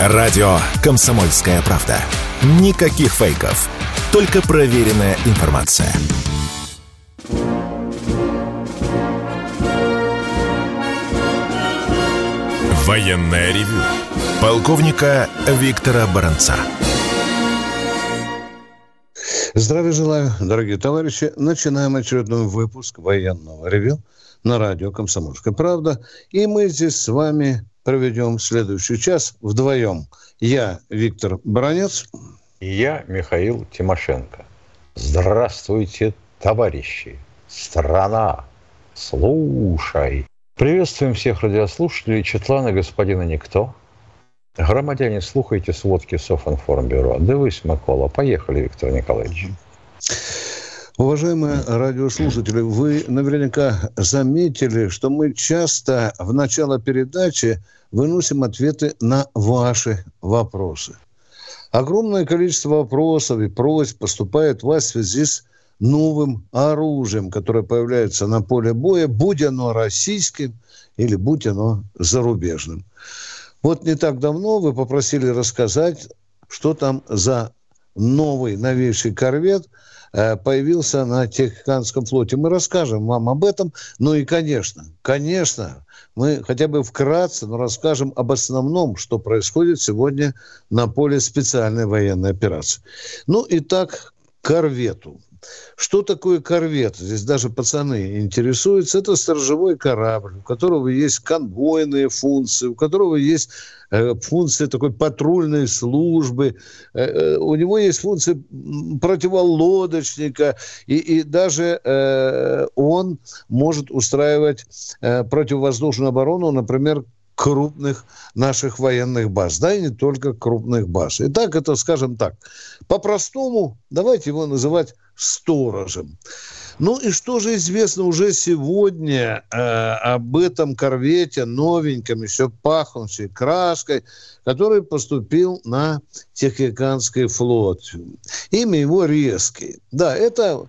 Радио «Комсомольская правда». Никаких фейков. Только проверенная информация. Военная ревю. Полковника Виктора Баранца. Здравия желаю, дорогие товарищи. Начинаем очередной выпуск военного ревю на радио «Комсомольская правда». И мы здесь с вами проведем следующий час вдвоем. Я Виктор Бронец. И я Михаил Тимошенко. Здравствуйте, товарищи. Страна, слушай. Приветствуем всех радиослушателей Четлана господина Никто. Громадяне, слухайте сводки Софинформбюро. Дивись, Микола. Поехали, Виктор Николаевич. Уважаемые радиослушатели, вы наверняка заметили, что мы часто в начало передачи выносим ответы на ваши вопросы. Огромное количество вопросов и просьб поступает в вас в связи с новым оружием, которое появляется на поле боя, будь оно российским или будь оно зарубежным. Вот не так давно вы попросили рассказать, что там за новый новейший корвет – появился на Тихоокеанском флоте. Мы расскажем вам об этом. Ну и, конечно, конечно, мы хотя бы вкратце, но расскажем об основном, что происходит сегодня на поле специальной военной операции. Ну, и так корвету. Что такое корвет? Здесь даже пацаны интересуются. Это сторожевой корабль, у которого есть конвойные функции, у которого есть э, функции такой патрульной службы, э, э, у него есть функции противолодочника, и, и даже он может устраивать противовоздушную оборону, например, крупных наших военных баз, да, и не только крупных баз. Итак, это, скажем так, по-простому, давайте его называть сторожем. Ну и что же известно уже сегодня э, об этом корвете новеньком, еще пахнущей краской, который поступил на Тихоокеанский флот. Имя его Резкий. Да, это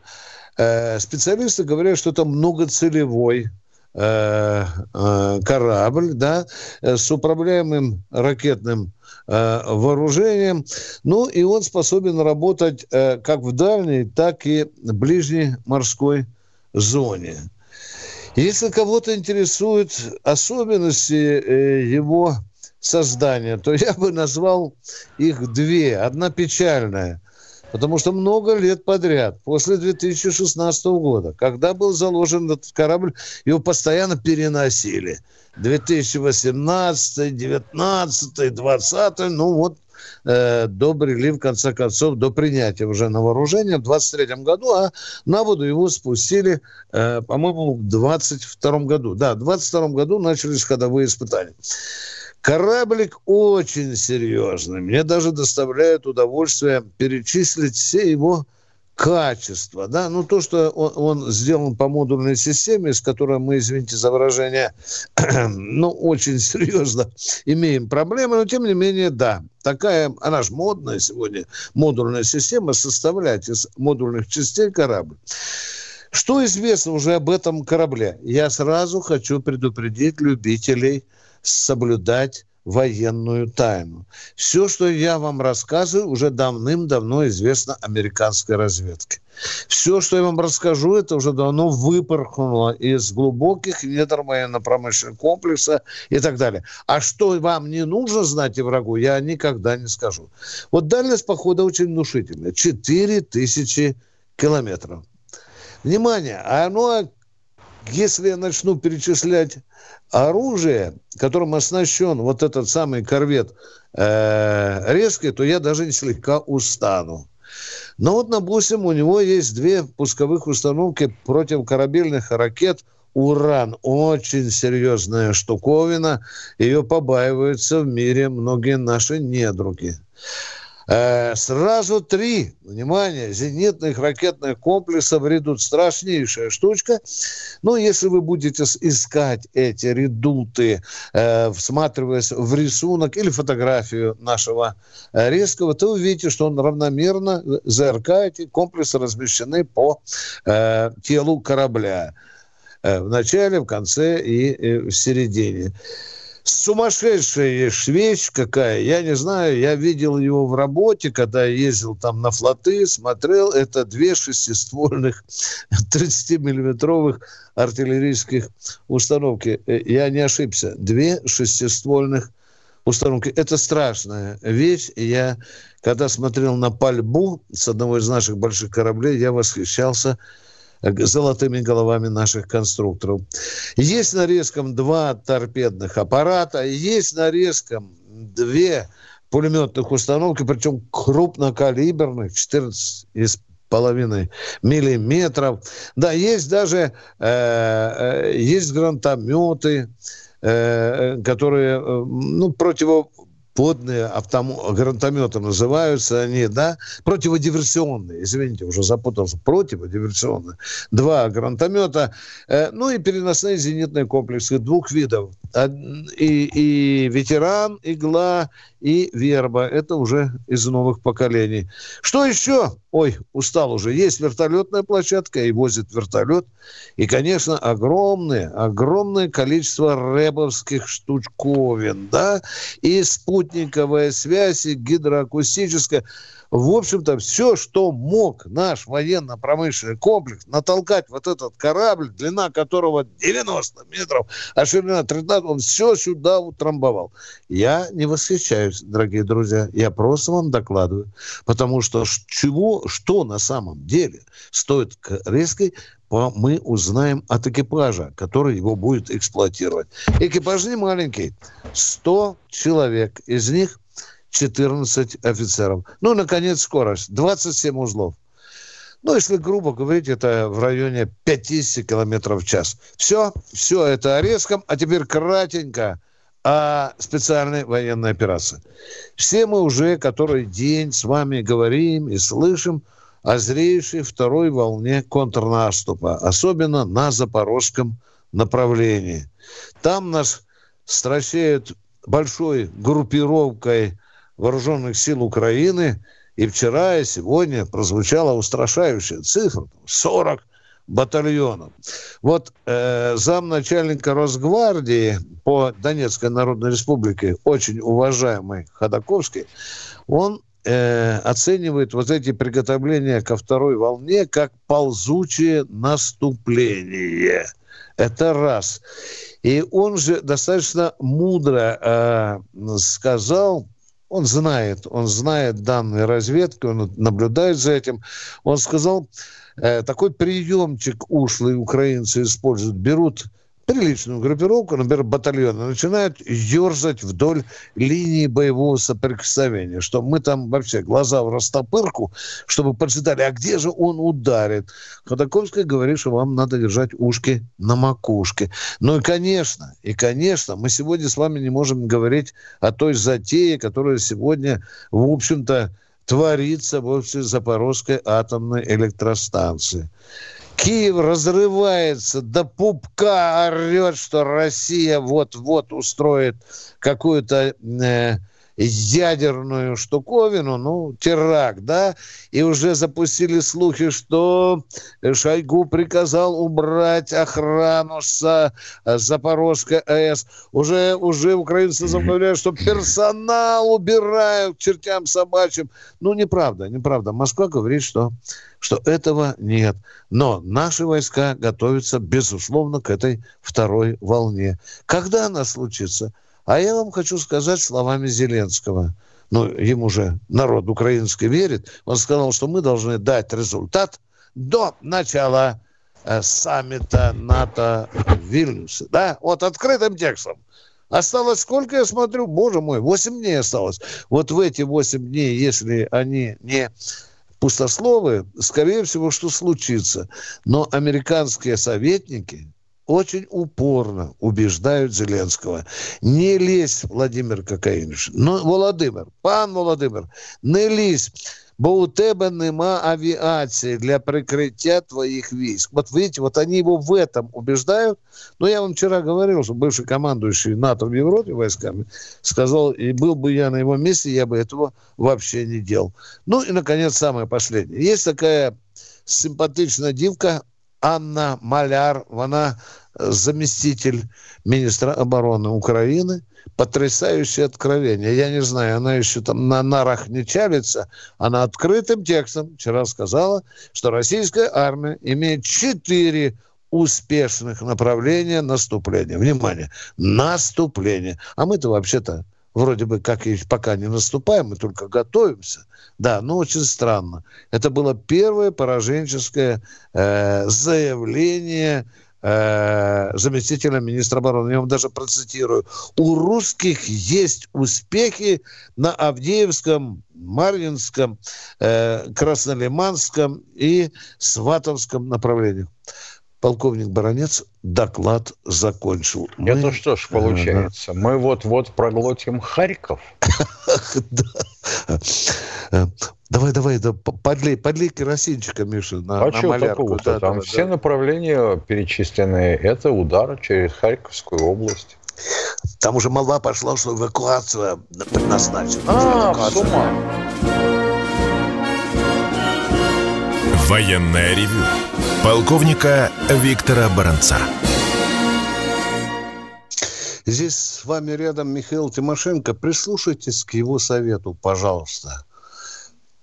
э, специалисты говорят, что это многоцелевой корабль, да, с управляемым ракетным Э, вооружением. Ну, и он способен работать э, как в дальней, так и ближней морской зоне. Если кого-то интересуют особенности э, его создания, то я бы назвал их две. Одна печальная, потому что много лет подряд, после 2016 года, когда был заложен этот корабль, его постоянно переносили – 2018, 19, 20, ну вот э, добрели, в конце концов, до принятия уже на вооружение в 23 году, а на воду его спустили, э, по-моему, в 22 году. Да, в 22 году начались ходовые испытания. Кораблик очень серьезный. Мне даже доставляет удовольствие перечислить все его качество, да, ну то, что он, он сделан по модульной системе, с которой мы, извините за выражение, ну очень серьезно имеем проблемы, но тем не менее, да, такая, она же модная сегодня, модульная система, составлять из модульных частей корабль. Что известно уже об этом корабле? Я сразу хочу предупредить любителей соблюдать военную тайну. Все, что я вам рассказываю, уже давным-давно известно американской разведке. Все, что я вам расскажу, это уже давно выпорхнуло из глубоких недр военно-промышленного комплекса и так далее. А что вам не нужно знать и врагу, я никогда не скажу. Вот дальность похода очень внушительная. 4000 километров. Внимание, оно если я начну перечислять оружие, которым оснащен вот этот самый корвет э, резкий, то я даже слегка устану. Но вот, допустим, у него есть две пусковых установки противокорабельных ракет «Уран». Очень серьезная штуковина. Ее побаиваются в мире многие наши недруги. Э, сразу три, внимание, зенитных ракетных комплексов редут. Страшнейшая штучка. Ну, если вы будете искать эти редуты, э, всматриваясь в рисунок или фотографию нашего э, резкого, то увидите, что он равномерно, ЗРК, эти комплексы размещены по телу корабля. В начале, в конце и в середине. Сумасшедшая вещь какая, я не знаю, я видел его в работе, когда ездил там на флоты, смотрел, это две шестиствольных 30-миллиметровых артиллерийских установки. Э, я не ошибся, две шестиствольных установки. Это страшная вещь. Я, когда смотрел на пальбу с одного из наших больших кораблей, я восхищался золотыми головами наших конструкторов. Есть на резком два торпедных аппарата, есть на резком две пулеметных установки, причем крупнокалиберных, 14 из половиной миллиметров. Да, есть даже э, э есть гранатометы, э, которые э, ну, противо подные автом... гранатометы называются они, да, противодиверсионные, извините, уже запутался, противодиверсионные. Два гранатомета, э, ну и переносные зенитные комплексы двух видов. И, и ветеран, игла, и верба. Это уже из новых поколений. Что еще? Ой, устал уже. Есть вертолетная площадка, и возит вертолет. И, конечно, огромное, огромное количество рэбовских штучковин, да, и спутниковая связь, и гидроакустическая в общем-то, все, что мог наш военно-промышленный комплекс натолкать вот этот корабль, длина которого 90 метров, а ширина 13, он все сюда утрамбовал. Я не восхищаюсь, дорогие друзья, я просто вам докладываю, потому что чего, что на самом деле стоит резкой мы узнаем от экипажа, который его будет эксплуатировать. Экипаж не маленький, 100 человек, из них 14 офицеров. Ну, наконец, скорость. 27 узлов. Ну, если грубо говорить, это в районе 50 километров в час. Все, все это о резком, а теперь кратенько о специальной военной операции. Все мы уже который день с вами говорим и слышим о зрейшей второй волне контрнаступа, особенно на запорожском направлении. Там нас стращают большой группировкой вооруженных сил Украины. И вчера, и сегодня прозвучала устрашающая цифра – 40 батальонов. Вот э, замначальника Росгвардии по Донецкой Народной Республике, очень уважаемый Ходаковский, он э, оценивает вот эти приготовления ко второй волне как ползучее наступление. Это раз. И он же достаточно мудро э, сказал, он знает, он знает данные разведки, он наблюдает за этим. Он сказал, э, такой приемчик ушлые украинцы используют, берут приличную группировку, например, батальоны, начинают ерзать вдоль линии боевого соприкосновения, что мы там вообще глаза в растопырку, чтобы поджидали, а где же он ударит. Ходоковская говорит, что вам надо держать ушки на макушке. Ну и, конечно, и, конечно, мы сегодня с вами не можем говорить о той затее, которая сегодня, в общем-то, творится в Запорожской атомной электростанции. Киев разрывается, до пупка орет, что Россия вот-вот устроит какую-то э, ядерную штуковину, ну, теракт, да, и уже запустили слухи, что Шойгу приказал убрать охрану с Запорожской АЭС. Уже, уже украинцы заявляют, что персонал убирают чертям собачьим. Ну, неправда, неправда. Москва говорит, что что этого нет. Но наши войска готовятся, безусловно, к этой второй волне. Когда она случится? А я вам хочу сказать словами Зеленского. Ну, ему же народ украинский верит. Он сказал, что мы должны дать результат до начала э, саммита НАТО в Вильнюсе. Да, вот открытым текстом. Осталось сколько, я смотрю, боже мой, 8 дней осталось. Вот в эти 8 дней, если они не пустословы, скорее всего, что случится. Но американские советники очень упорно убеждают Зеленского. Не лезь, Владимир Кокаинович. Ну, Володимир, пан Володимир, не лезь бо у тебе нема авиации для прикрытия твоих войск. Вот видите, вот они его в этом убеждают. Но я вам вчера говорил, что бывший командующий НАТО в Европе войсками сказал, и был бы я на его месте, я бы этого вообще не делал. Ну и, наконец, самое последнее. Есть такая симпатичная дивка Анна Маляр, она заместитель министра обороны Украины – потрясающее откровение. Я не знаю, она еще там на нарах не чалится. Она открытым текстом вчера сказала, что российская армия имеет четыре успешных направления наступления. Внимание, наступление. А мы-то вообще-то вроде бы как и пока не наступаем, мы только готовимся. Да, но очень странно. Это было первое пораженческое э, заявление э, заместителя министра обороны. Я вам даже процитирую. У русских есть успехи на Авдеевском, Марьинском, э, Краснолиманском и Сватовском направлениях полковник Баранец доклад закончил. Мы... Это что ж получается? Мы вот-вот проглотим Харьков? Давай, давай, да, подлей, подлей керосинчика, Миша, на, а на что такого-то? Там все направления перечисленные. Это удар через Харьковскую область. Там уже молва пошла, что эвакуация предназначена. А, с ума. Военная ревю полковника Виктора Баранца. Здесь с вами рядом Михаил Тимошенко. Прислушайтесь к его совету, пожалуйста.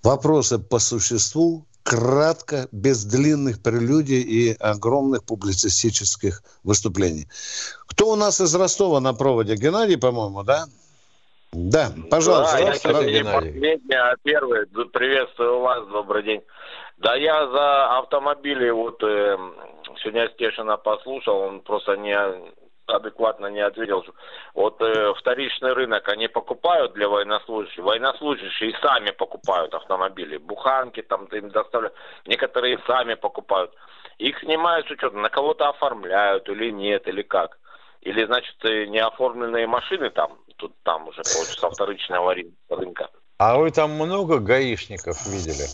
Вопросы по существу, кратко, без длинных прелюдий и огромных публицистических выступлений. Кто у нас из Ростова на проводе? Геннадий, по-моему, да? Да, пожалуйста. Да, я, кстати, не последний, а первый. Приветствую вас, добрый день. Да я за автомобили вот э, сегодня Стешина послушал, он просто не адекватно не ответил. Вот э, вторичный рынок они покупают для военнослужащих. Военнослужащие сами покупают автомобили. Буханки там им доставляют. Некоторые сами покупают. Их снимают с учета, на кого-то оформляют или нет, или как. Или, значит, э, неоформленные машины там, тут там уже получится вторичного рынка. А вы там много гаишников видели?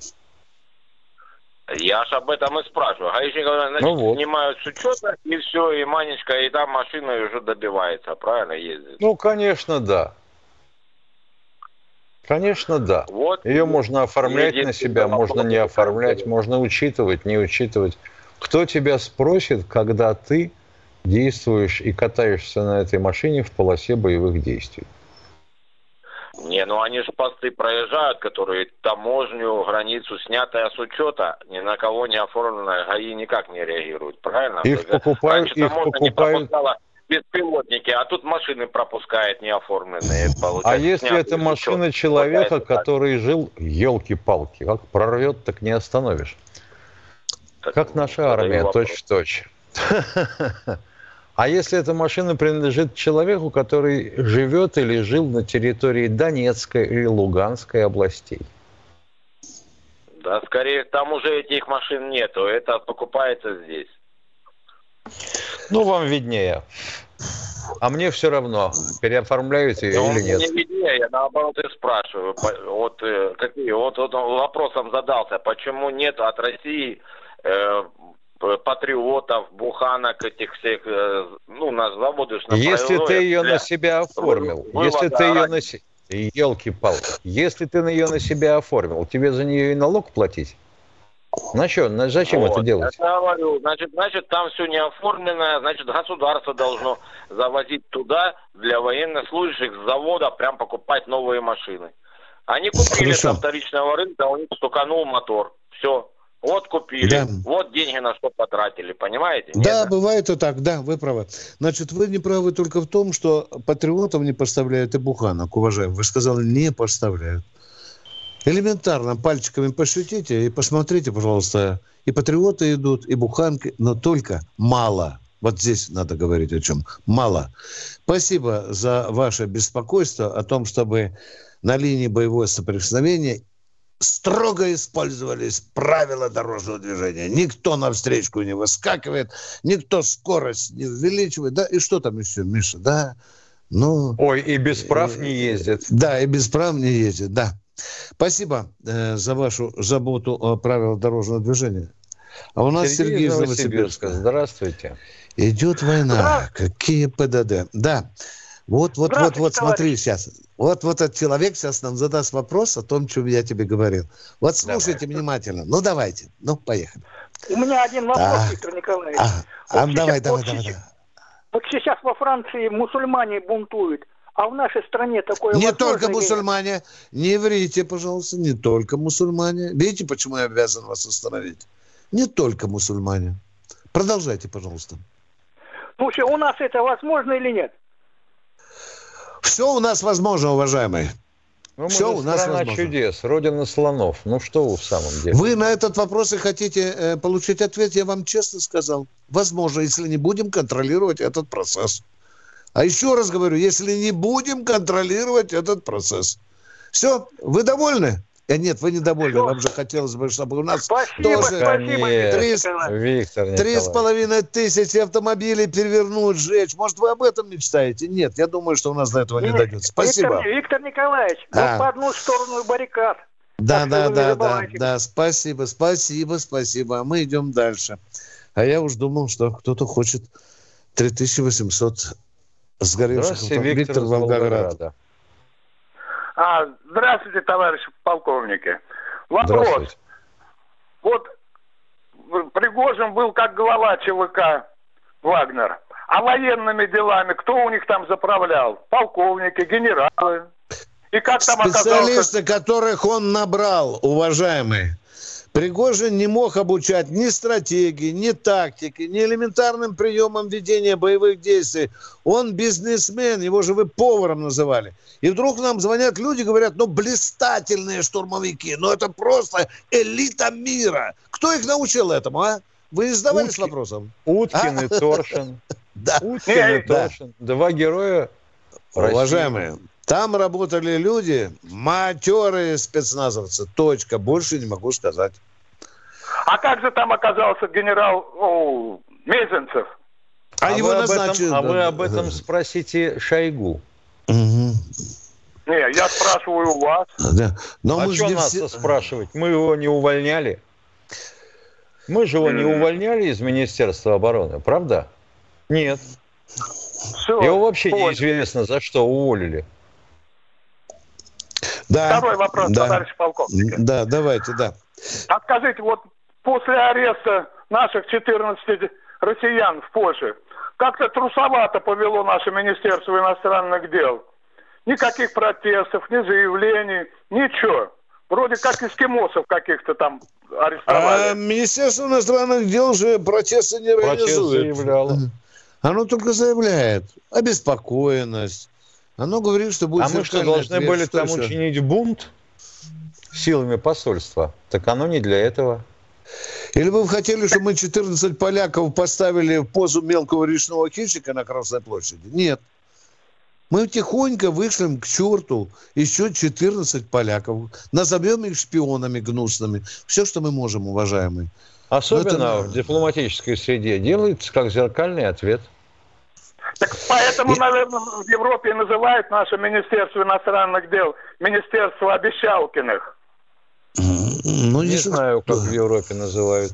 Я ж об этом и спрашиваю. Гаишники значит, ну вот. снимают с учета, и все, и манечка, и там машина уже добивается, правильно ездит? Ну, конечно, да. Конечно, да. Вот Ее можно оформлять на себя, можно не оформлять, можно учитывать, не учитывать. Кто тебя спросит, когда ты действуешь и катаешься на этой машине в полосе боевых действий? Не, ну они же посты проезжают, которые таможню, границу, снятая с учета, ни на кого не оформленная, ГАИ никак не реагируют, правильно? Их покупают, Раньше их покупают... беспилотники, а тут машины пропускает неоформленные. А если это машина учет, человека, который жил, елки-палки, как прорвет, так не остановишь. Так, как наша армия, точь-в-точь. А если эта машина принадлежит человеку, который живет или жил на территории Донецкой или Луганской областей? Да, скорее, там уже этих машин нету. Это покупается здесь. Ну, вам виднее. А мне все равно, переоформляют ее или нет. Мне виднее, я наоборот и спрашиваю. Вот, э, какие, вот, вот вопросом задался, почему нет от России Э, патриотов, буханок этих всех, э, ну, на заводы Если ты ее на себя оформил, вы, если ты ее на себя... Елки-палки. Если ты на ее на себя оформил, тебе за нее и налог платить? На что? На, зачем вот, это делать? Я говорю, значит, значит, там все не оформлено, значит, государство должно завозить туда для военнослужащих с завода прям покупать новые машины. Они купили Хорошо. со вторичного рынка, у них стуканул мотор. Все. Вот купили, да. вот деньги на что потратили, понимаете? Да, Нет, бывает и так, да, вы правы. Значит, вы не правы только в том, что патриотов не поставляют и буханок, уважаемый. Вы сказали, не поставляют. Элементарно пальчиками пошутите и посмотрите, пожалуйста, и патриоты идут, и буханки, но только мало. Вот здесь надо говорить о чем. Мало. Спасибо за ваше беспокойство о том, чтобы на линии боевого соприкосновения строго использовались правила дорожного движения. Никто на встречку не выскакивает, никто скорость не увеличивает. Да, и что там еще, Миша, да? Ну, Ой, и без прав не ездит. Да, и без прав не ездит, да. Спасибо э, за вашу заботу о правилах дорожного движения. А у нас Сергей, Сергей из Новосибирска. Здравствуйте. Идет война. Какие ПДД. Да. Вот, вот, вот, вот, смотри сейчас. Вот, вот этот человек сейчас нам задаст вопрос о том, чем я тебе говорил. Вот слушайте давай. внимательно. Ну, давайте. Ну, поехали. У меня один вопрос, да. Виктор Николаевич. А, вот а, сейчас, давай, давай, вот давай, сейчас, давай. Вот сейчас во Франции мусульмане бунтуют. А в нашей стране такое Не только мусульмане. Не врите, пожалуйста, не только мусульмане. Видите, почему я обязан вас остановить? Не только мусульмане. Продолжайте, пожалуйста. Слушай, у нас это возможно или нет? Все у нас возможно, уважаемый. Ну, Все у нас страна возможно. чудес, родина слонов. Ну что вы в самом деле? Вы на этот вопрос и хотите э, получить ответ, я вам честно сказал. Возможно, если не будем контролировать этот процесс. А еще раз говорю, если не будем контролировать этот процесс. Все, вы довольны? Э, нет, вы недовольны. Все. Нам же хотелось бы, чтобы у нас спасибо, тоже спасибо, три, Виктор три с половиной тысячи автомобилей перевернуть, сжечь. Может, вы об этом мечтаете? Нет, я думаю, что у нас до этого нет, не дойдет. Спасибо. Виктор, Виктор Николаевич, а. по одну сторону баррикад. Да, да, да, да, да, спасибо, спасибо, спасибо. А мы идем дальше. А я уж думал, что кто-то хочет 3800 сгоревших автомобилей. Виктор Волгограда. А, здравствуйте, товарищи полковники. Вопрос. Вот Пригожин был как глава ЧВК Вагнер. А военными делами кто у них там заправлял? Полковники, генералы. И как там Специалисты, оказался... которых он набрал, уважаемые. Пригожин не мог обучать ни стратегии, ни тактики, ни элементарным приемам ведения боевых действий. Он бизнесмен, его же вы поваром называли. И вдруг нам звонят люди, говорят, ну, блистательные штурмовики, ну, это просто элита мира. Кто их научил этому, а? Вы не задавались Утки, вопросом? Уткин а? и Торшин. Да. Уткин и Торшин. Два героя Уважаемые, там работали люди, матерые спецназовцы. Точка. Больше не могу сказать. А как же там оказался генерал о, Мезенцев? А, а его вы назначили. Этом, а вы об этом спросите Шойгу. Угу. Не, я спрашиваю у вас. Да. Но а мы что нас все... спрашивать? Мы его не увольняли. Мы же его не увольняли из Министерства обороны, правда? Нет. Все, его вообще понял. неизвестно, за что уволили. Да. Второй вопрос, да. товарищ полковник. Да, давайте, да. А скажите, вот после ареста наших 14 россиян в Польше, как-то трусовато повело наше Министерство иностранных дел. Никаких протестов, ни заявлений, ничего. Вроде как эскимосов каких-то там арестовали. А Министерство иностранных дел же протесты не Протест реализует. заявляло. Оно только заявляет обеспокоенность. Оно говорит, что будет... А мы что, должны ответ, были что там еще? учинить бунт силами посольства? Так оно не для этого. Или вы хотели, чтобы мы 14 поляков поставили в позу мелкого речного хищника на Красной площади? Нет. Мы тихонько вышлем к черту еще 14 поляков. Назовем их шпионами гнусными. Все, что мы можем, уважаемые. Особенно это... в дипломатической среде делается как зеркальный ответ. Так поэтому, наверное, в Европе называют наше Министерство иностранных дел Министерство обещалкиных. Ну, не, не знаю, как в Европе называют.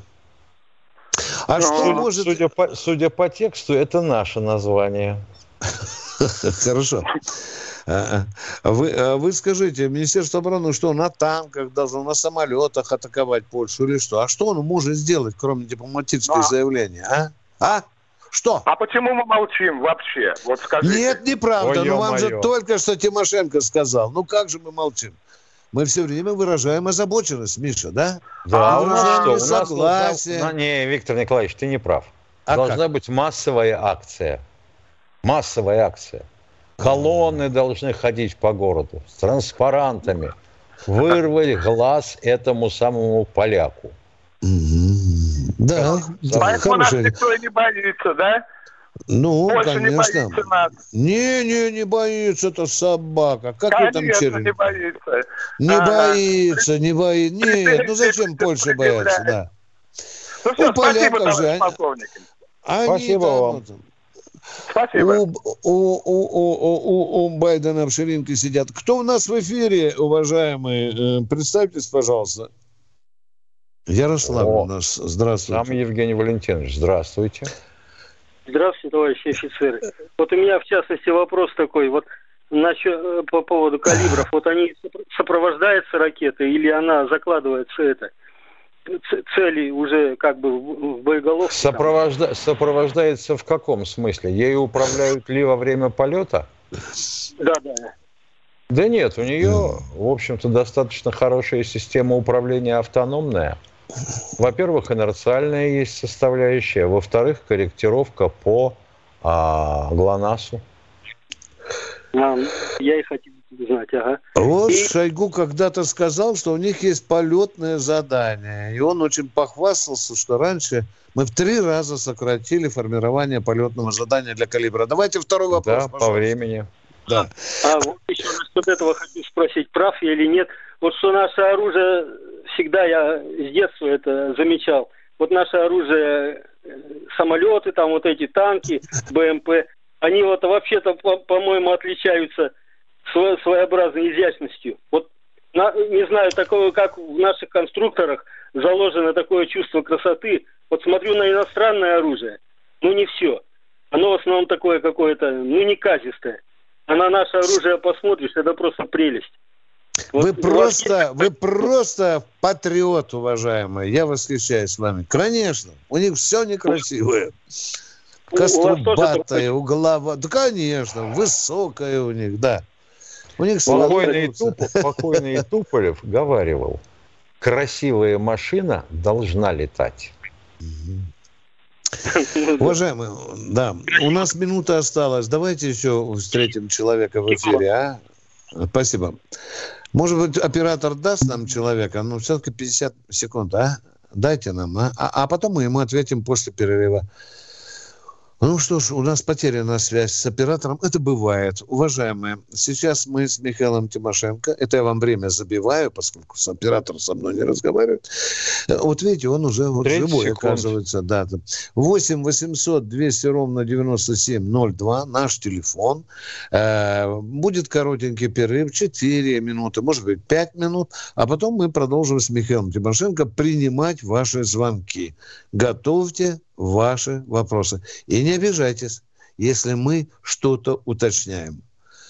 А Но, что может... Судя по, судя по тексту, это наше название. Хорошо. А, а вы, а вы скажите, Министерство обороны что, на танках должно, на самолетах атаковать Польшу или что? А что он может сделать, кроме дипломатических заявлений, а? А? Что? А почему мы молчим вообще? Вот скажите. Нет, неправда. Ой, ну вам же только что Тимошенко сказал. Ну как же мы молчим? мы все время выражаем озабоченность, Миша, да? Да, а у нас что? У согласие. Нас, не, Виктор Николаевич, ты не прав. А Должна как? быть массовая акция. Массовая акция. Колонны должны ходить по городу с транспарантами. Вырвать глаз этому самому поляку. Да, да Поэтому нас никто не боится, да? Ну, Больше конечно. Не, не, не боится это собака. Как конечно, вы там черви? не боится. Не ага. боится, не боится. Нет, ну зачем Польша бояться, да. Ну все, у поляков же, они, они спасибо там, вам. Там, Спасибо. У, у, у, у, у, у Байдена в ширинке сидят. Кто у нас в эфире, уважаемые? Э, представьтесь, пожалуйста. Ярослав О, у нас. Здравствуйте. Там Евгений Валентинович. Здравствуйте. Здравствуйте, товарищи офицеры. Вот у меня, в частности, вопрос такой. Вот насчет, э, по поводу калибров. Вот они сопровождаются ракетой или она закладывается это? цели уже как бы в боеголовке? Сопровожда... Сопровождается в каком смысле? Ею управляют ли во время полета? Да, да. Да нет, у нее, в общем-то, достаточно хорошая система управления автономная. Во-первых, инерциальная есть составляющая. Во-вторых, корректировка по а, ГЛОНАССу. А, я и хотел знать, ага. Вот и... Шойгу когда-то сказал, что у них есть полетное задание. И он очень похвастался, что раньше мы в три раза сократили формирование полетного задания для калибра. Давайте второй вопрос. Да, пожалуйста. по времени. Да. А вот еще насчет этого хочу спросить, прав я или нет. Вот что наше оружие, всегда я с детства это замечал, вот наше оружие, э, самолеты, там вот эти танки, БМП, они вот вообще-то, по-моему, отличаются своеобразной изящностью. Вот не знаю, такого, как в наших конструкторах заложено такое чувство красоты. Вот смотрю на иностранное оружие, ну не все. Оно в основном такое какое-то, ну неказистое. А на наше оружие посмотришь, это просто прелесть. Вот вы просто, вы просто патриот, уважаемый. Я восхищаюсь вами. Конечно, у них все некрасивое. Кострубатое, угловое. Да, конечно, высокое у них, да. У них покойный, Туп, покойный Туполев говаривал, красивая машина должна летать. Уважаемые, да, у нас минута осталась. Давайте еще встретим человека в эфире, а? Спасибо. Может быть, оператор даст нам человека, но все-таки 50 секунд, а? Дайте нам, а? а? А потом мы ему ответим после перерыва. Ну что ж, у нас потеряна связь с оператором. Это бывает. Уважаемые, сейчас мы с Михаилом Тимошенко, это я вам время забиваю, поскольку с оператором со мной не разговаривает. Вот видите, он уже вот живой, секунд. оказывается. Да. 8 800 200 ровно 9702, наш телефон. Э, будет коротенький перерыв, 4 минуты, может быть, 5 минут, а потом мы продолжим с Михаилом Тимошенко принимать ваши звонки. Готовьте ваши вопросы. И не обижайтесь, если мы что-то уточняем.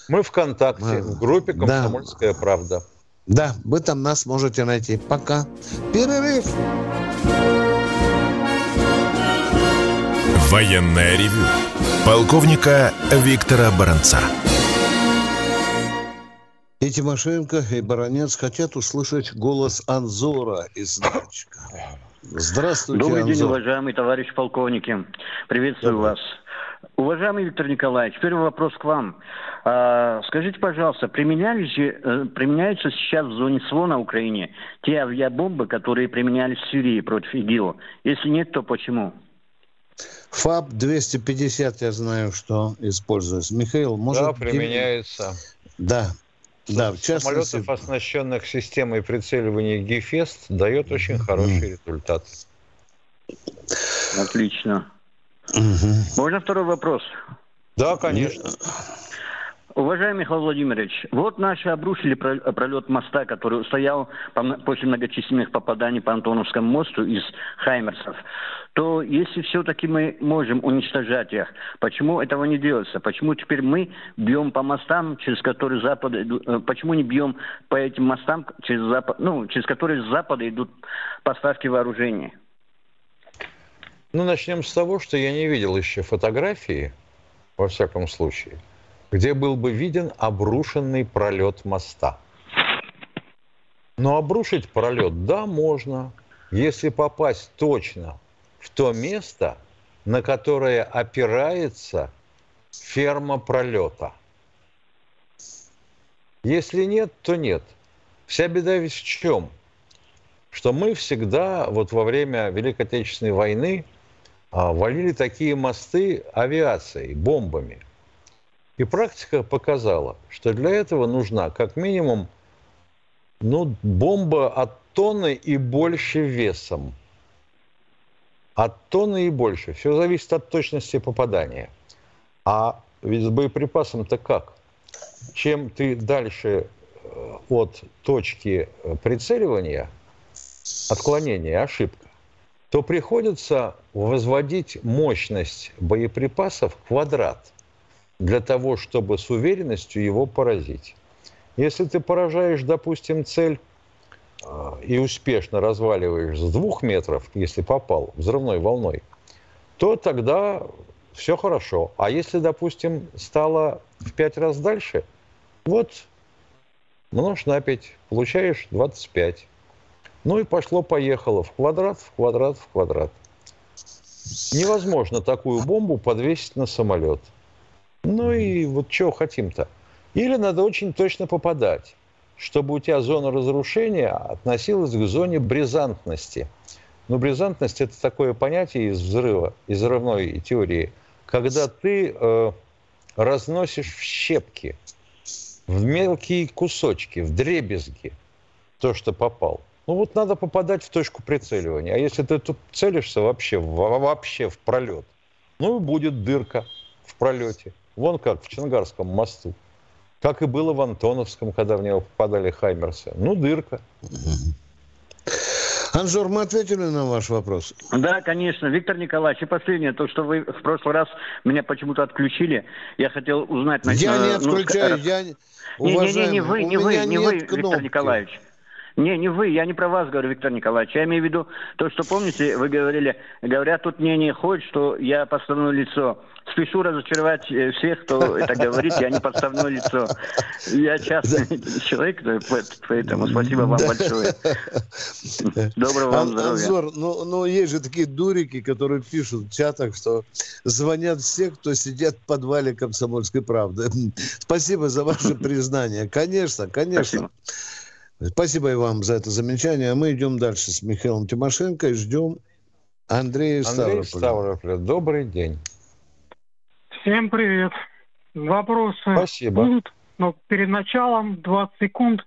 Мы ВКонтакте, мы... в группе «Комсомольская да. правда». Да, вы там нас можете найти. Пока. Перерыв. Военная ревю. Полковника Виктора Баранца. И Тимошенко, и Баранец хотят услышать голос Анзора из Нальчика. Здравствуйте, Добрый Анзор. день, уважаемые товарищи полковники. Приветствую Добрый. вас. Уважаемый Виктор Николаевич, первый вопрос к вам. А, скажите, пожалуйста, применялись э, применяются сейчас в зоне СВО на Украине те авиабомбы, которые применялись в Сирии против ИГИЛ? Если нет, то почему? ФАБ-250, я знаю, что используется. Михаил, может... Да, применяется. Да, да, в частности... Самолетов, оснащенных системой прицеливания Гефест, дает очень хороший результат. Отлично. Можно второй вопрос? Да, конечно. Уважаемый Михаил Владимирович, вот наши обрушили пролет моста, который стоял после многочисленных попаданий по Антоновскому мосту из Хаймерсов. То если все-таки мы можем уничтожать их, почему этого не делается? Почему теперь мы бьем по мостам, через которые Запад, э, почему не бьем по этим мостам, через, запад, ну, через которые с Запада идут поставки вооружений? Ну, начнем с того, что я не видел еще фотографии, во всяком случае – где был бы виден обрушенный пролет моста. Но обрушить пролет, да, можно, если попасть точно в то место, на которое опирается ферма пролета. Если нет, то нет. Вся беда ведь в чем? Что мы всегда, вот во время Великой Отечественной войны, а, валили такие мосты авиацией, бомбами – и практика показала, что для этого нужна как минимум ну, бомба от тонны и больше весом. От тонны и больше. Все зависит от точности попадания. А ведь с боеприпасом-то как? Чем ты дальше э, от точки э, прицеливания, отклонения, ошибка, то приходится возводить мощность боеприпасов в квадрат – для того, чтобы с уверенностью его поразить. Если ты поражаешь, допустим, цель а, и успешно разваливаешь с двух метров, если попал взрывной волной, то тогда все хорошо. А если, допустим, стало в пять раз дальше, вот множь на 5, получаешь 25. Ну и пошло-поехало. В квадрат, в квадрат, в квадрат. Невозможно такую бомбу подвесить на самолет. Ну и вот чего хотим-то? Или надо очень точно попадать, чтобы у тебя зона разрушения относилась к зоне бризантности. Но бризантность – это такое понятие из взрыва, из взрывной теории, когда ты э, разносишь в щепки, в мелкие кусочки, в дребезги то, что попал. Ну вот надо попадать в точку прицеливания. А если ты тут целишься вообще, вообще в пролет, ну и будет дырка в пролете. Вон как в Чангарском мосту. Как и было в Антоновском, когда в него попадали Хаймерсы. Ну, дырка. Анжор, мы ответили на ваш вопрос? Да, конечно. Виктор Николаевич, и последнее, то, что вы в прошлый раз меня почему-то отключили, я хотел узнать... Я не отключаю, ну, я... Не-не-не, не вы, не вы, не вы, Виктор Николаевич. Не, не вы, я не про вас говорю, Виктор Николаевич. Я имею в виду то, что, помните, вы говорили, говорят, тут мне не ходит, что я подставное лицо. Спешу разочаровать э, всех, кто это говорит, я не подставное лицо. Я частный человек, поэтому спасибо вам большое. Доброго вам здоровья. Анзор, ну, ну, есть же такие дурики, которые пишут в чатах, что звонят все, кто сидят в подвале комсомольской правды. Спасибо за ваше признание. Конечно, конечно. Спасибо. Спасибо и вам за это замечание. А мы идем дальше с Михаилом Тимошенко и ждем Андрея Андрей Ставрополя. Добрый день. Всем привет. Вопросы Спасибо. будут, но перед началом 20 секунд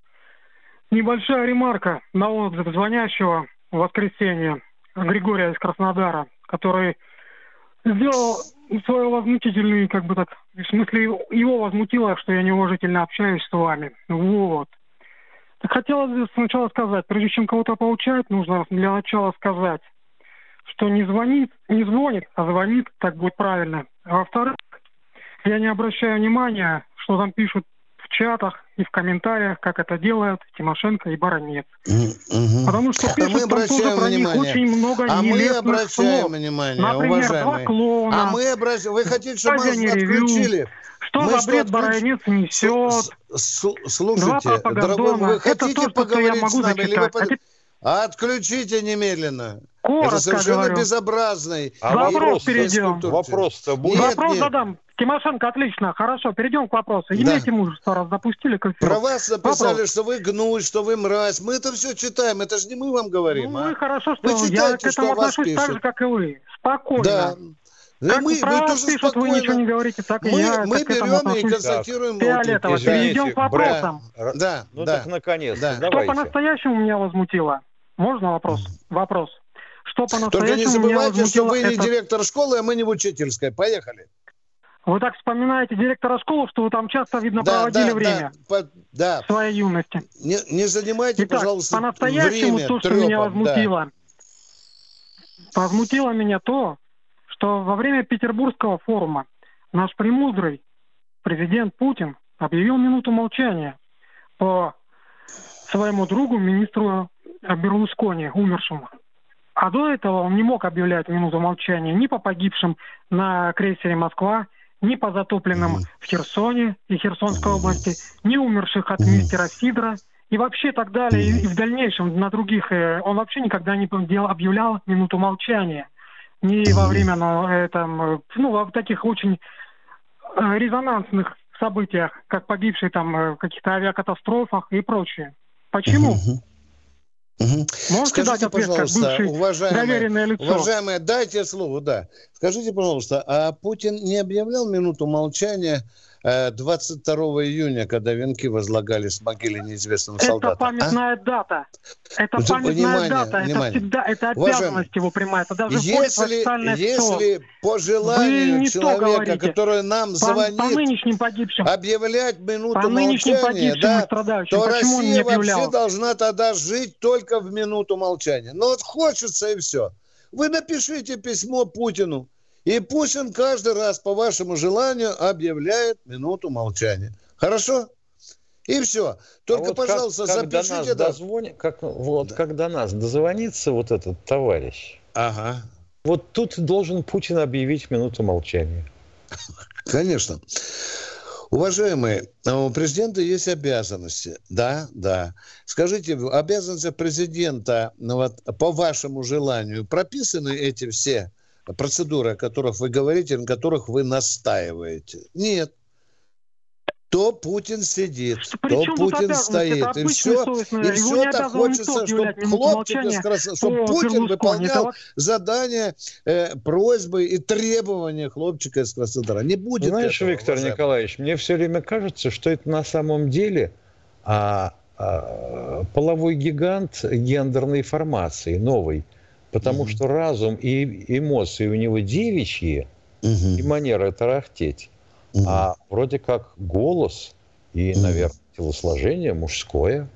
небольшая ремарка на отзыв звонящего в воскресенье Григория из Краснодара, который сделал свою возмутительную, как бы так, в смысле, его возмутило, что я неуважительно общаюсь с вами. Вот. Хотелось бы сначала сказать, прежде чем кого-то получать, нужно для начала сказать, что не звонит, не звонит, а звонит, так будет правильно. А во-вторых, я не обращаю внимания, что там пишут в чатах и в комментариях, как это делают Тимошенко и Баранец. Угу. Потому что пишут а мы обращаем про внимание. них очень много А мы обращаем слов. внимание, Например, уважаемые. два клона. А мы обращаем... Вы хотите, чтобы нас отключили? Что мы за бред Баранец несет? Слушайте, дорогой, вы хотите то, поговорить с нами? Или вы... Хотите... Отключите немедленно. Коротко Это совершенно говорю. безобразный. А вопрос перейдем. Вопрос-то будет. Нет, вопрос нет. задам. Тимошенко, отлично, хорошо, перейдем к вопросу. Да. Имейте мужество, раз допустили к эфиру. Про вас написали, Вопрос. что вы гнуй, что вы мразь. Мы это все читаем. Это же не мы вам говорим, Ну, а? вы хорошо, что Вы я читайте, к что этому о вас отношусь так пишут. же, как и вы. Спокойно. Да. Да Как мы, про мы тоже пишут, вы ничего не спокойно. говорите, так и Мы, я мы к этому берем и констатируем. Фиолетово. Перейдем к вопросам. Брэд, Да, Ну да. так наконец Да. Что по-настоящему меня возмутило? Можно вопрос? Вопрос. Что Только не по-настоящему меня забывайте, что возмутило? вы не это- директор школы, а мы не в учительской. Поехали. Вы так вспоминаете директора школы, что вы там часто, видно, Да, проводили да, время да, по- да. в своей юности. Не, не занимайте, Итак, пожалуйста, по-настоящему время то, что трепом, меня да. возмутило. Возмутило меня то, что во время Петербургского форума наш премудрый президент Путин объявил минуту молчания по своему другу, министру Берлускони, умершему. А до этого он не мог объявлять минуту молчания ни по погибшим на крейсере «Москва», ни по затопленным в Херсоне и Херсонской области, ни умерших от мистера Сидора и вообще так далее. И, в дальнейшем на других э, он вообще никогда не объявлял минуту молчания. Ни во время ну, э, там, э, ну, в таких очень э, резонансных событиях, как погибшие там э, в каких-то авиакатастрофах и прочее. Почему? Мгм. Мгм. Можете Скажите, дать ответ как пожалуйста, бывший уважаемые, доверенное лицо? уважаемые, дайте слово, да. Скажите, пожалуйста, а Путин не объявлял минуту молчания 22 июня, когда венки возлагались в могиле неизвестного Это солдата? а? памятная дата. Это памятная внимание, дата. внимание. Это всегда, это обязанность его прямая. Это даже Если, если по желанию человека, который нам По, звонит, по нынешним погибшим. объявлять минуту По нынешним молчания, да, страдающим. то Почему Россия вообще должна тогда жить только в минуту молчания. Ну вот хочется и все. Вы напишите письмо Путину, и пусть он каждый раз по вашему желанию объявляет минуту молчания. Хорошо? И все. Только, А вот как- пожалуйста, как до запишите. нас да. дозвони- как, вот, как до нас дозвонится вот этот товарищ, Ага. Вот тут должен Путин объявить минуту молчания. Конечно. Уважаемые, у президента есть обязанности. Да, да. Скажите, обязанности президента, ну вот, по вашему желанию, прописаны эти все процедуры, о которых вы говорите, на которых вы настаиваете? Нет. То Путин сидит, то Путин стоит. И все, и все так хочется, чтобы хлопчик чтобы Путин выполнял задания, э, просьбы и требования хлопчика из Краснодара. Не будет Знаешь, этого, Виктор уважаемый. Николаевич, мне все время кажется, что это на самом деле а, а, половой гигант гендерной формации, новый. Потому угу. что разум и эмоции у него девичьи, угу. и манера тарахтеть. Угу. А вроде как голос и, наверное, телосложение мужское.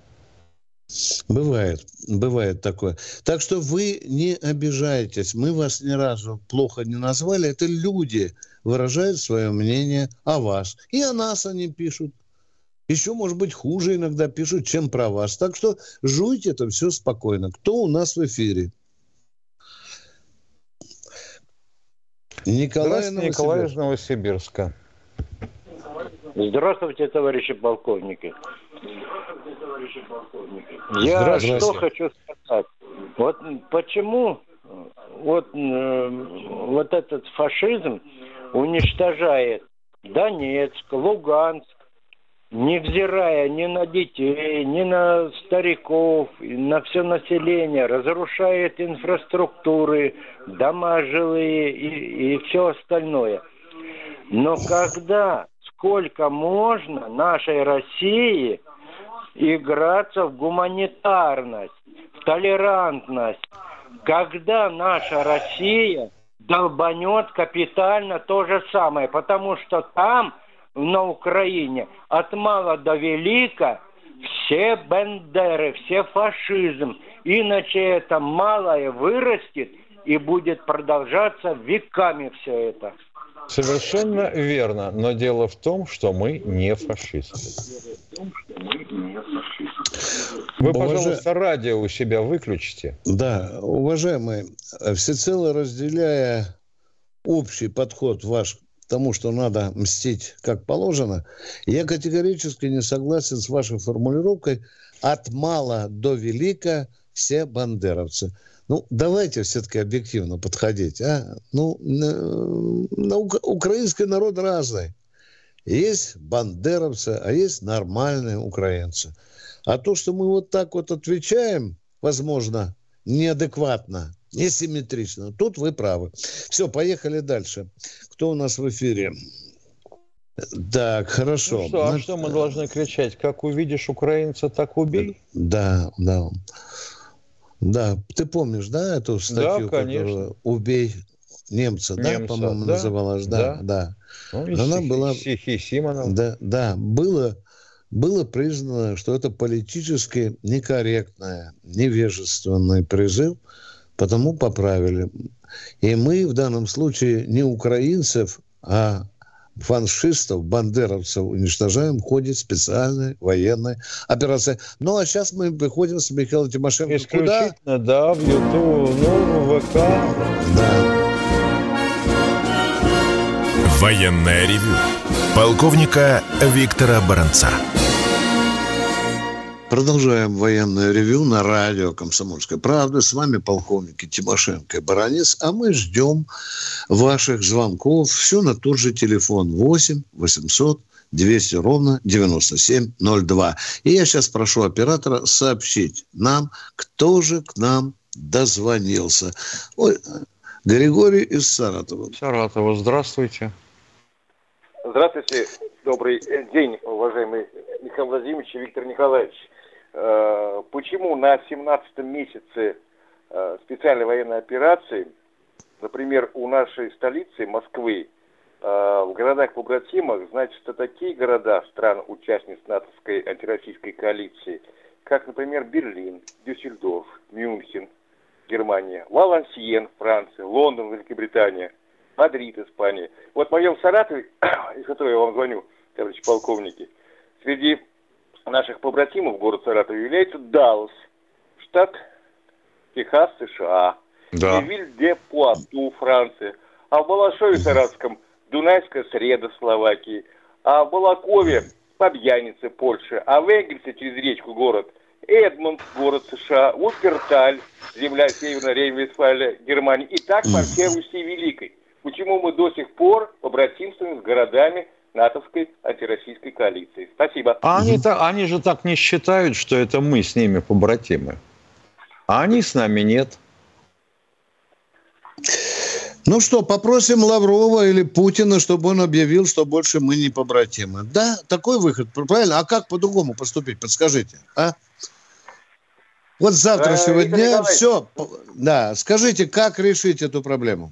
Бывает, бывает такое. Так что вы не обижайтесь. Мы вас ни разу плохо не назвали. Это люди выражают свое мнение о вас. И о нас они пишут. Еще, может быть, хуже иногда пишут, чем про вас. Так что жуйте это все спокойно. Кто у нас в эфире? Николай. Николай из Новосибирска. Здравствуйте, товарищи полковники. Я что хочу сказать. Вот почему вот, э, вот этот фашизм уничтожает Донецк, Луганск, невзирая ни на детей, ни на стариков, на все население, разрушает инфраструктуры, дома жилые и, и все остальное. Но когда сколько можно нашей России играться в гуманитарность, в толерантность, когда наша Россия долбанет капитально то же самое, потому что там, на Украине, от мала до велика все бендеры, все фашизм. Иначе это малое вырастет и будет продолжаться веками все это. Совершенно верно, но дело в том, что мы не фашисты. Вы, пожалуйста, радио у себя выключите. Да, уважаемые, всецело разделяя общий подход ваш тому, что надо мстить как положено, я категорически не согласен с вашей формулировкой «от мала до велика все бандеровцы». Ну, давайте все-таки объективно подходить. А? Ну, на, на, украинский народ разный. Есть бандеровцы, а есть нормальные украинцы. А то, что мы вот так вот отвечаем, возможно, неадекватно, несимметрично, тут вы правы. Все, поехали дальше. Кто у нас в эфире? Так, хорошо. Ну что, а что мы должны кричать? Как увидишь украинца, так убей? Да, да. Да, ты помнишь, да, эту статью, да, конечно. «Убей немца», немца да, по-моему, да, называлась, да, да. да. Ну, Она стихи, была... Стихи Симонова. Да, да, было, было признано, что это политически некорректное, невежественный призыв, потому поправили. И мы в данном случае не украинцев, а фаншистов, бандеровцев уничтожаем в ходе специальной военной операции. Ну, а сейчас мы выходим с Михаилом Тимошенко. Исключительно, Куда? да, в YouTube, ну, в ВК. Да. Военная ревю. Полковника Виктора Баранца. Продолжаем военное ревю на радио «Комсомольская правда». С вами полковники Тимошенко и Баранец. А мы ждем ваших звонков. Все на тот же телефон 8 800 200 ровно 9702. И я сейчас прошу оператора сообщить нам, кто же к нам дозвонился. Ой, Григорий из Саратова. Саратова, здравствуйте. Здравствуйте, добрый день, уважаемый Михаил Владимирович и Виктор Николаевич. Э, почему на 17 месяце э, специальной военной операции, например, у нашей столицы Москвы, э, в городах-побратимах, значит, это такие города стран-участниц натовской антироссийской коалиции, как, например, Берлин, Дюссельдорф, Мюнхен, Германия, Валансиен, Франция, Лондон, Великобритания, Мадрид, Испания. Вот в моем Саратове, из которого я вам звоню, товарищи полковники, среди наших побратимов, город Саратов, является Даллас, штат Техас, США. Да. Виль-де-Пуату, Франция. А в Балашове Саратском Дунайская среда Словакии. А в Балакове Побьянице, Польша. А в Энгельсе через речку город Эдмонд, город США, Уперталь, земля Северной Рейн-Вестфалия, Германия. И так по всей Руси Великой. Почему мы до сих пор побратимствуем с городами натовской антироссийской коалиции? Спасибо. А они, они же так не считают, что это мы с ними побратимы. А они с нами нет. Ну что, попросим Лаврова или Путина, чтобы он объявил, что больше мы не побратимы. Да, такой выход, правильно? А как по-другому поступить, подскажите, а? Вот с завтрашнего дня все. Да, скажите, как решить эту проблему?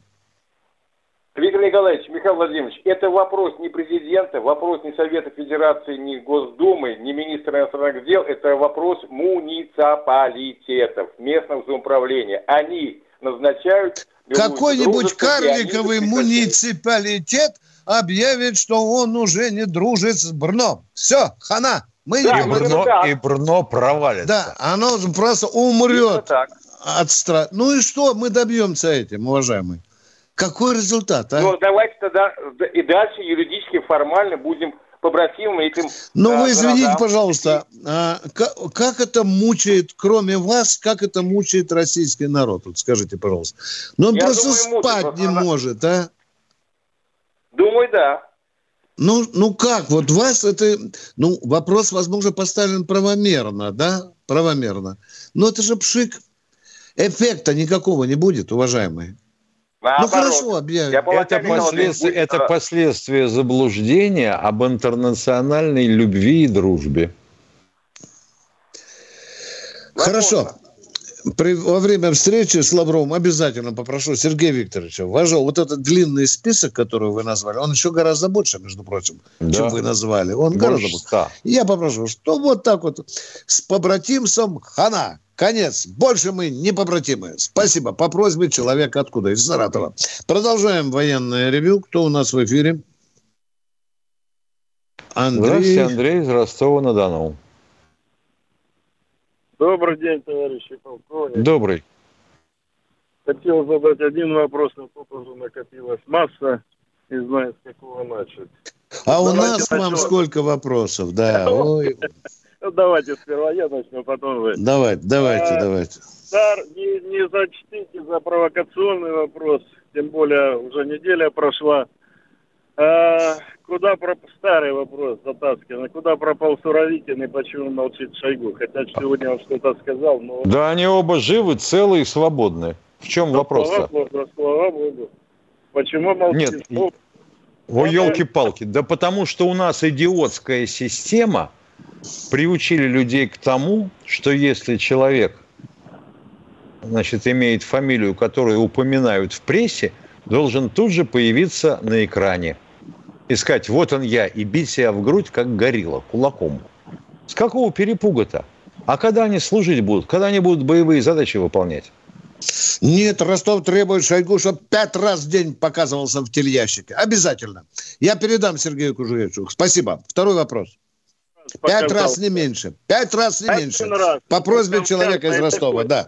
Виктор Николаевич, Михаил Владимирович, это вопрос не президента, вопрос не Совета Федерации, не Госдумы, не министра иностранных дел, это вопрос муниципалитетов, местного самоуправления. Они назначают... Какой-нибудь карликовый муниципалитет объявит, что он уже не дружит с Брно. Все, хана. Мы да, и, Брно, и Брно провалится. Да, оно просто умрет от страха. Ну и что мы добьемся этим, уважаемый? Какой результат, а? Ну, давайте тогда и дальше юридически, формально будем побратимым этим... Ну, да, вы извините, городам. пожалуйста, а, как, как это мучает, кроме вас, как это мучает российский народ? Вот скажите, пожалуйста. Ну, он Я просто думаю, спать мучает, не она... может, а? Думаю, да. Ну, ну как, вот вас это, ну, вопрос, возможно, поставлен правомерно, да, правомерно. Но это же пшик. Эффекта никакого не будет, уважаемые. Ну хорошо, объявим. Это, последствия, это последствия заблуждения об интернациональной любви и дружбе. Хорошо. При, во время встречи с Лавровым обязательно попрошу Сергея Викторовича, вожал вот этот длинный список, который вы назвали, он еще гораздо больше, между прочим, да. чем вы назвали. Он больше гораздо больше. Я попрошу, что вот так вот с побратимцем хана, Конец. Больше мы не побратимы. Спасибо. По просьбе человека откуда? Из Саратова. Продолжаем военное ревю. Кто у нас в эфире? Андрей. Здравствуйте, Андрей из Ростова-на-Дону. Добрый день, товарищи полковник. Добрый. Хотел задать один вопрос, но тут уже накопилась масса, и знаю, с какого начать. А Давайте у нас к вам сколько вопросов, да. Ой. Ну, давайте сперва я начну, потом вы. Давайте, давайте, а, давайте. Сар, не, не зачтите за провокационный вопрос, тем более уже неделя прошла. А, куда пропал, старый вопрос затасканный, куда пропал Суровикин и почему молчит Шойгу? Хотя сегодня он что-то сказал, но... Да они оба живы, целы и свободны. В чем ну, вопрос-то? Слава Богу, слава Богу. Почему молчит? Нет, о, елки-палки. Да потому что у нас идиотская система – приучили людей к тому, что если человек значит, имеет фамилию, которую упоминают в прессе, должен тут же появиться на экране. Искать, вот он я, и бить себя в грудь, как горилла, кулаком. С какого перепуга-то? А когда они служить будут? Когда они будут боевые задачи выполнять? Нет, Ростов требует Шойгу, чтобы пять раз в день показывался в телеящике. Обязательно. Я передам Сергею Кужевичу. Спасибо. Второй вопрос. Пять раз не меньше. Пять раз не меньше. Раз. По просьбе человека из Ростова, да.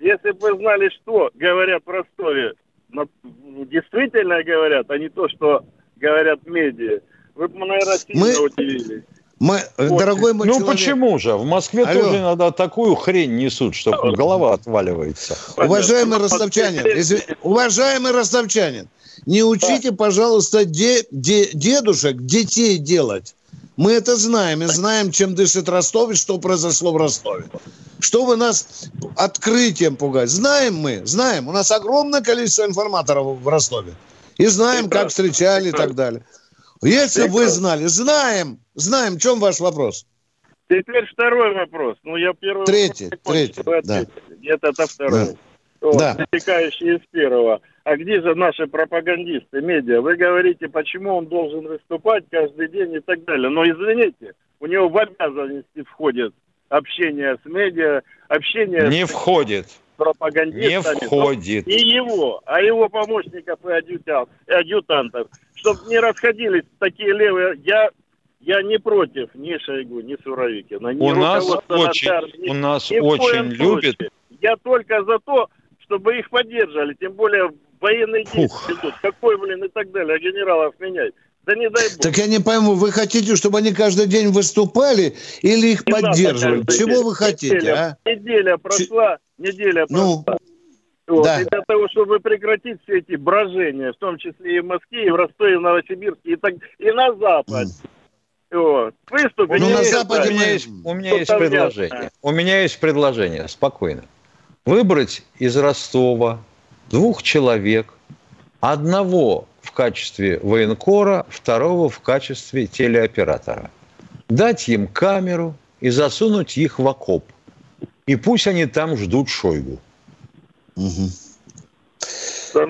Если бы вы знали, что говорят в Ростове, действительно говорят, а не то, что говорят медиа, вы бы, наверное, сильно мы... удивились. Мы, вот. дорогой мой ну человек... почему же? В Москве Алло. тоже иногда такую хрень несут, что голова отваливается. Уважаемый ростовчанин, изв... уважаемый ростовчанин, не учите, пожалуйста, де... Де... дедушек детей делать. Мы это знаем и знаем, чем дышит Ростов и что произошло в Ростове. Что вы нас открытием пугать? Знаем мы, знаем. У нас огромное количество информаторов в Ростове. И знаем, как встречали и так далее. Если вы знали, знаем, знаем. В чем ваш вопрос? Теперь второй вопрос. Ну, я первый Третий, третий, да. Нет, это второй. Да. Вот, да. Из первого а где же наши пропагандисты, медиа? Вы говорите, почему он должен выступать каждый день и так далее. Но извините, у него в обязанности входит общение с медиа, общение Не с входит. пропагандистами. Не входит. И его, а его помощников и адъютантов. Чтобы не расходились такие левые... Я я не против ни Шойгу, ни Суровикина. Ни у нас очень, ни, у нас ни очень любит. Я только за то, чтобы их поддерживали, тем более военные действия идут. Какой, блин, и так далее, а генералов менять? Да не дай бог. Так я не пойму, вы хотите, чтобы они каждый день выступали или их не поддерживали? Чего день. вы хотите, неделя, а? Неделя прошла, Ч... неделя ну, прошла. Вот. Да. И для того, чтобы прекратить все эти брожения, в том числе и в Москве, и в Ростове, и в Новосибирске, и, так, и на Запад. Mm. Вот. Выступить. Ну, на Западе у меня есть, у меня есть предложение. У меня есть предложение, спокойно. Выбрать из Ростова двух человек, одного в качестве военкора, второго в качестве телеоператора. Дать им камеру и засунуть их в окоп. И пусть они там ждут Шойгу. Угу.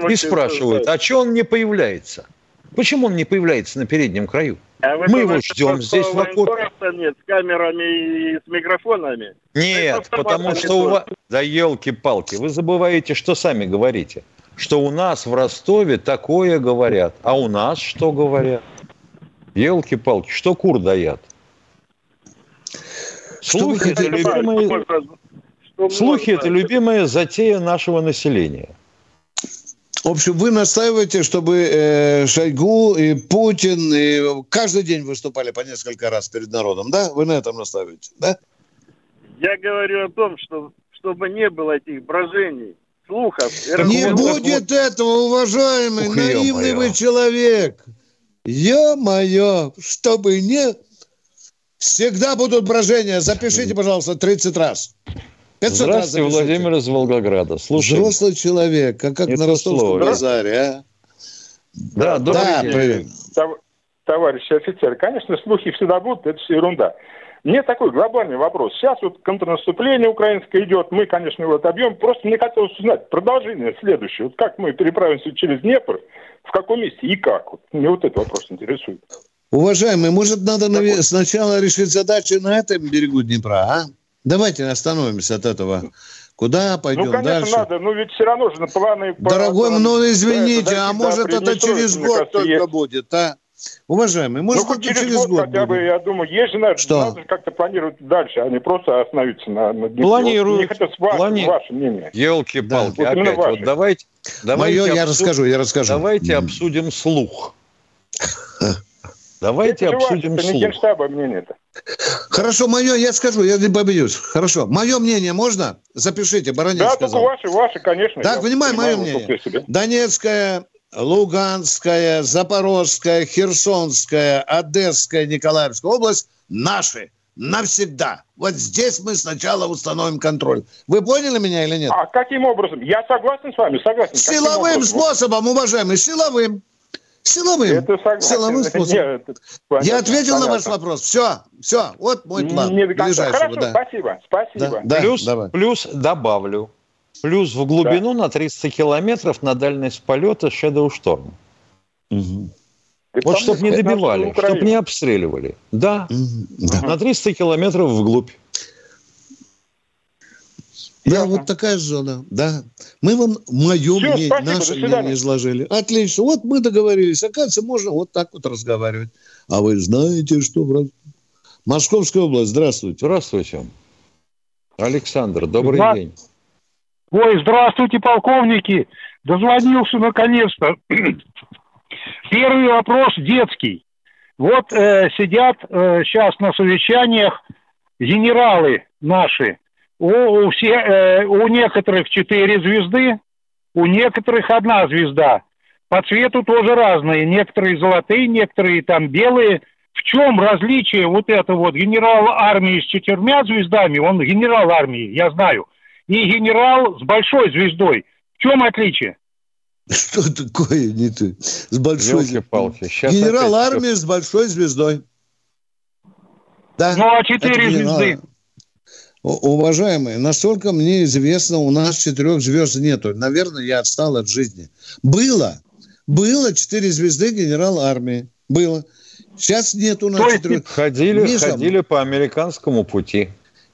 И спрашивают, а что он не появляется? Почему он не появляется на переднем краю? А Мы его ждем здесь в окопе. Нет, с камерами и с микрофонами. Нет, потому что у вас... Да елки-палки, вы забываете, что сами говорите. Что у нас в Ростове такое говорят. А у нас что говорят? Елки-палки, что кур даят? Слухи это любимые... Слухи – это любимая затея нашего населения. В общем, вы настаиваете, чтобы э, Шойгу и Путин и каждый день выступали по несколько раз перед народом, да? Вы на этом настаиваете, да? Я говорю о том, что чтобы не было этих брожений, слухов. Не будет этого, уважаемый, Ух, наивный вы человек. Ё-моё, чтобы не... Всегда будут брожения. Запишите, пожалуйста, 30 раз. 500 Здравствуйте, раз Владимир из Волгограда. Слушай. Взрослый человек, а как Это на Ростовском базаре, а? Да, да, привет. Товарищи офицеры, конечно, слухи всегда будут, это все ерунда. Мне такой глобальный вопрос. Сейчас вот контрнаступление украинское идет, мы, конечно, его отобьем. Просто мне хотелось узнать продолжение следующее. Вот как мы переправимся через Днепр, в каком месте и как? Вот, мне вот этот вопрос интересует. Уважаемый, может, надо так сначала решить задачу на этом берегу Днепра, а? Давайте остановимся от этого. Куда пойдем ну, конечно, дальше? надо, но ведь все равно же на планы... Дорогой, ну извините, а может это через год только есть. будет, а? Уважаемый, может ну, это через, через год, хотя бы, я думаю, есть же надо, Что? надо как-то планировать дальше, а не просто остановиться на, на Планируют. Вот, ваше, Плани... ваше мнение. Елки-палки, да. опять. Вот, вот давайте, давайте Мое обсуд... я расскажу, я расскажу. Давайте mm. обсудим слух. Давайте это обсудим это не генштаба мнение-то. Хорошо, мое, я скажу, я не победюсь. Хорошо, мое мнение можно? Запишите, Баранец да, сказал. Да, ваше, ваше, конечно. Так, понимаю, мое мнение. Донецкая, Луганская, Запорожская, Херсонская, Одесская, Николаевская область наши навсегда. Вот здесь мы сначала установим контроль. Вы поняли меня или нет? А каким образом? Я согласен с вами, согласен. Силовым способом, уважаемый, силовым. Силовым. Это Силовым способом. Нет, Я ответил понятно. на ваш вопрос. Все, все, вот мой план. Не Хорошо, да. спасибо, спасибо. Да, плюс, давай. плюс добавлю. Плюс в глубину да. на 300 километров на дальность полета Shadow Storm. Угу. Вот чтобы не добивали, чтобы не обстреливали. Да, угу. да, на 300 километров вглубь. Да, Ясно. вот такая зона, да. Мы вам мое Все, мнение, спасибо, наше мнение изложили. Отлично. Вот мы договорились. Оказывается, можно вот так вот разговаривать. А вы знаете, что... Московская область, здравствуйте. Здравствуйте. Александр, добрый да. день. Ой, здравствуйте, полковники. Дозвонился наконец-то. Первый вопрос детский. Вот э, сидят э, сейчас на совещаниях генералы наши, у, у, все, э, у некоторых четыре звезды, у некоторых одна звезда. По цвету тоже разные. Некоторые золотые, некоторые там белые. В чем различие вот это вот генерал армии с четырьмя звездами, он генерал армии, я знаю, и генерал с большой звездой. В чем отличие? Что такое не ты? С большой звездой. Генерал армии с большой звездой. Да, ну, а четыре звезды? Уважаемые, насколько мне известно, у нас четырех звезд нету. Наверное, я отстал от жизни. Было. Было четыре звезды генерал армии. Было. Сейчас нет у нас четырех. Ходили, Миша, ходили по американскому пути.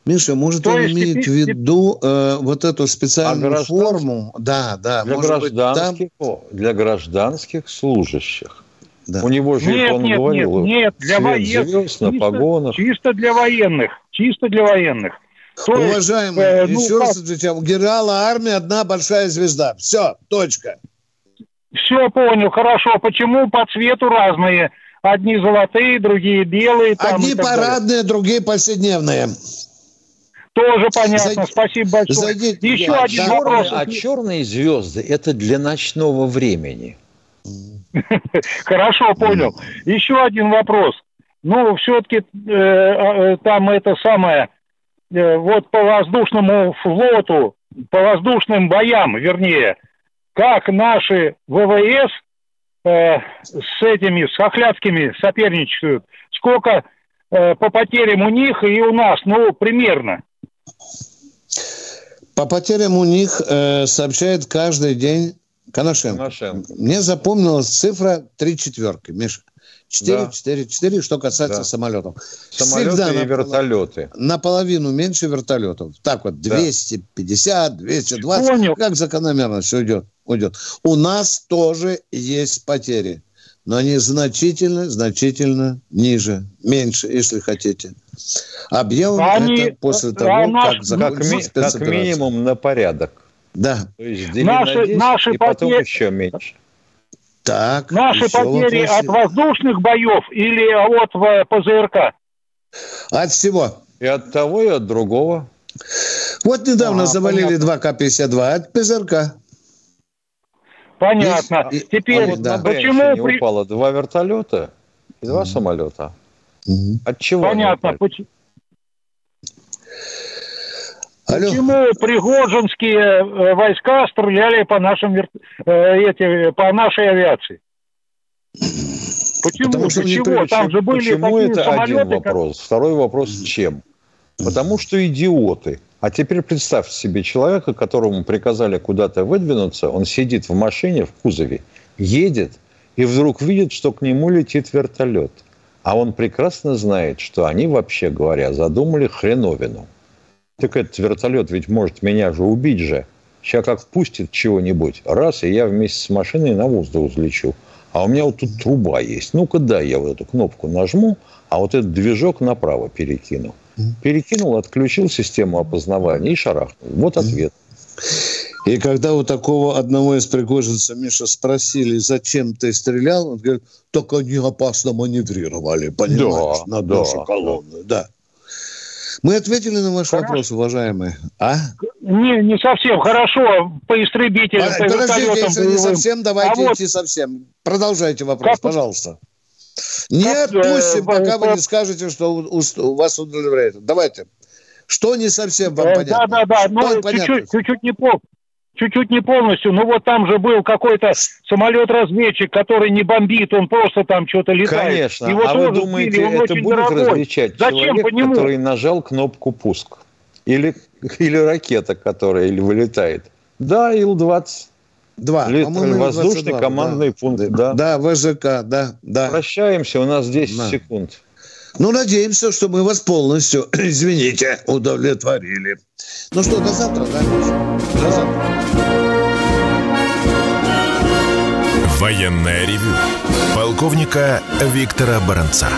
Миша, может, То он имеет в виду э, вот эту специальную а форму? Да, да. Для гражданских, быть, там... для гражданских служащих. Да. У него же, нет, он нет, говорил, нет, нет, для военных. Звезд на чисто, чисто для военных. Чисто для военных. То Уважаемый, э, ну, еще раз отвечаю, у генерала армии одна большая звезда. Все, точка. Все понял, хорошо. Почему по цвету разные? Одни золотые, другие белые. Там Одни парадные, далее. другие повседневные. Тоже понятно. Зайди, Спасибо большое. Зайди, Еще да, один черные, вопрос. А черные звезды – это для ночного времени. Хорошо, понял. Еще один вопрос. Ну, все-таки э, э, там это самое, вот по воздушному флоту, по воздушным боям, вернее, как наши ВВС э, с этими, с хохлядскими соперничают, сколько э, по потерям у них и у нас, ну, примерно. По потерям у них э, сообщает каждый день Коношенко. Коношенко. Мне запомнилась цифра три четверки, Миша. 4, да. 4, 4, что касается да. самолетов. Самолеты Всегда и вертолеты. Наполовину меньше вертолетов. Так вот, 250, 220, Понял. как закономерно все идет, уйдет. У нас тоже есть потери, но они значительно, значительно ниже, меньше, если хотите. Объем они, это после того, а как закончится как, как минимум на порядок. Да. То есть наши, на 10, наши и потом потери... еще меньше. Так, Наши потери вопросы. от воздушных боев или от ПЗРК? От всего. И от того, и от другого. Вот недавно а, завалили понятно. 2К-52 от ПЗРК. Понятно. И, Теперь, а вот да. почему... При... упало два вертолета и два mm. самолета. Mm. От чего? Понятно. Почему? Алло. Почему пригожинские войска стреляли по нашим э, эти, по нашей авиации? Почему? Потому что Почему? Там же были Почему это самолеты, один вопрос. Как... Второй вопрос чем? Потому что идиоты. А теперь представьте себе человека, которому приказали куда-то выдвинуться, он сидит в машине в кузове, едет и вдруг видит, что к нему летит вертолет. А он прекрасно знает, что они, вообще говоря, задумали хреновину – так этот вертолет ведь может меня же убить же. Сейчас как впустит чего-нибудь, раз, и я вместе с машиной на воздух взлечу. А у меня вот тут труба есть. Ну-ка, да, я вот эту кнопку нажму, а вот этот движок направо перекину. Перекинул, отключил систему опознавания и шарахнул. Вот ответ. И когда у такого одного из пригожинцев Миша спросили, зачем ты стрелял, он говорит, только они опасно маневрировали, понимаешь, да, на нашу да. Да. Мы ответили на ваш Хорошо. вопрос, уважаемые. А? Не, не совсем. Хорошо, по истребителям, а, по Подождите, если не совсем, давайте а идти вот... совсем. Продолжайте вопрос, как... пожалуйста. Не как, отпустим, э, пока э, вы не скажете, что у, у вас удовлетворяет. Давайте. Что не совсем вам э, понятно? Да, да, да. Ну, чуть-чуть, чуть-чуть не помню чуть-чуть не полностью, но вот там же был какой-то самолет-разведчик, который не бомбит, он просто там что-то летает. Конечно, Его а вы думаете, сбили, это будет дорогой. различать Зачем человек, который нажал кнопку «пуск»? Или, или ракета, которая или вылетает? Да, Ил-20. Два. Лет, воздушный 22, командный да. пункт, да. Да, ВЖК, да, да. Прощаемся, у нас 10 да. секунд. Ну, надеемся, что мы вас полностью, извините, удовлетворили. Ну что, до завтра, да? До завтра. Военная ревю. Полковника Виктора Баранца.